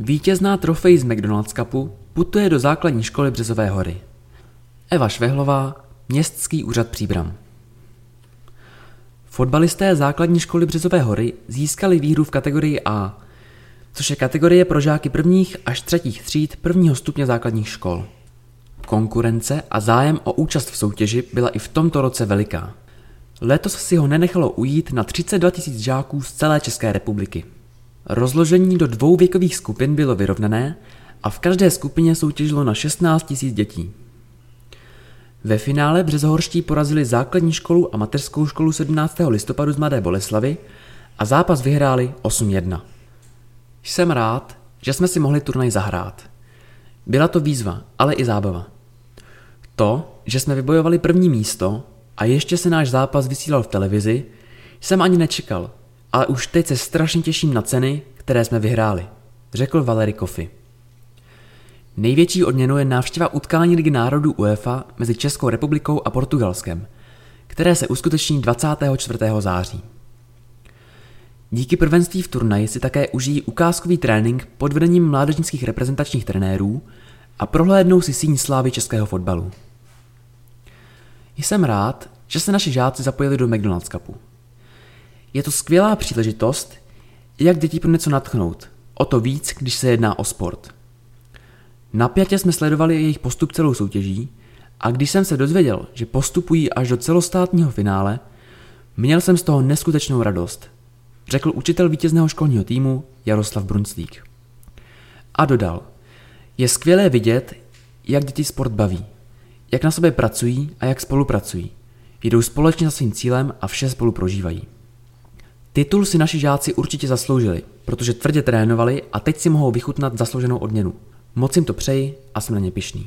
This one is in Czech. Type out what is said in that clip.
Vítězná trofej z McDonald's Cupu putuje do základní školy Březové hory. Eva Švehlová, Městský úřad Příbram. Fotbalisté základní školy Březové hory získali výhru v kategorii A, což je kategorie pro žáky prvních až třetích tříd prvního stupně základních škol. Konkurence a zájem o účast v soutěži byla i v tomto roce veliká. Letos si ho nenechalo ujít na 32 000 žáků z celé České republiky. Rozložení do dvou věkových skupin bylo vyrovnané a v každé skupině soutěžilo na 16 000 dětí. Ve finále Březohorští porazili základní školu a mateřskou školu 17. listopadu z Mladé Boleslavy a zápas vyhráli 8-1. Jsem rád, že jsme si mohli turnaj zahrát. Byla to výzva, ale i zábava. To, že jsme vybojovali první místo a ještě se náš zápas vysílal v televizi, jsem ani nečekal, ale už teď se strašně těším na ceny, které jsme vyhráli, řekl Valery Kofi. Největší odměnou je návštěva utkání Ligy národů UEFA mezi Českou republikou a Portugalskem, které se uskuteční 24. září. Díky prvenství v turnaji si také užijí ukázkový trénink pod vedením mládežnických reprezentačních trenérů a prohlédnou si síň slávy českého fotbalu. Jsem rád, že se naši žáci zapojili do McDonald's Cupu. Je to skvělá příležitost, jak děti pro něco natchnout, o to víc, když se jedná o sport. Napjatě jsme sledovali jejich postup celou soutěží a když jsem se dozvěděl, že postupují až do celostátního finále, měl jsem z toho neskutečnou radost, řekl učitel vítězného školního týmu Jaroslav Brunclík. A dodal, je skvělé vidět, jak děti sport baví, jak na sobě pracují a jak spolupracují. Jdou společně za svým cílem a vše spolu prožívají. Titul si naši žáci určitě zasloužili, protože tvrdě trénovali a teď si mohou vychutnat zaslouženou odměnu. Moc jim to přeji a jsem na ně pišný.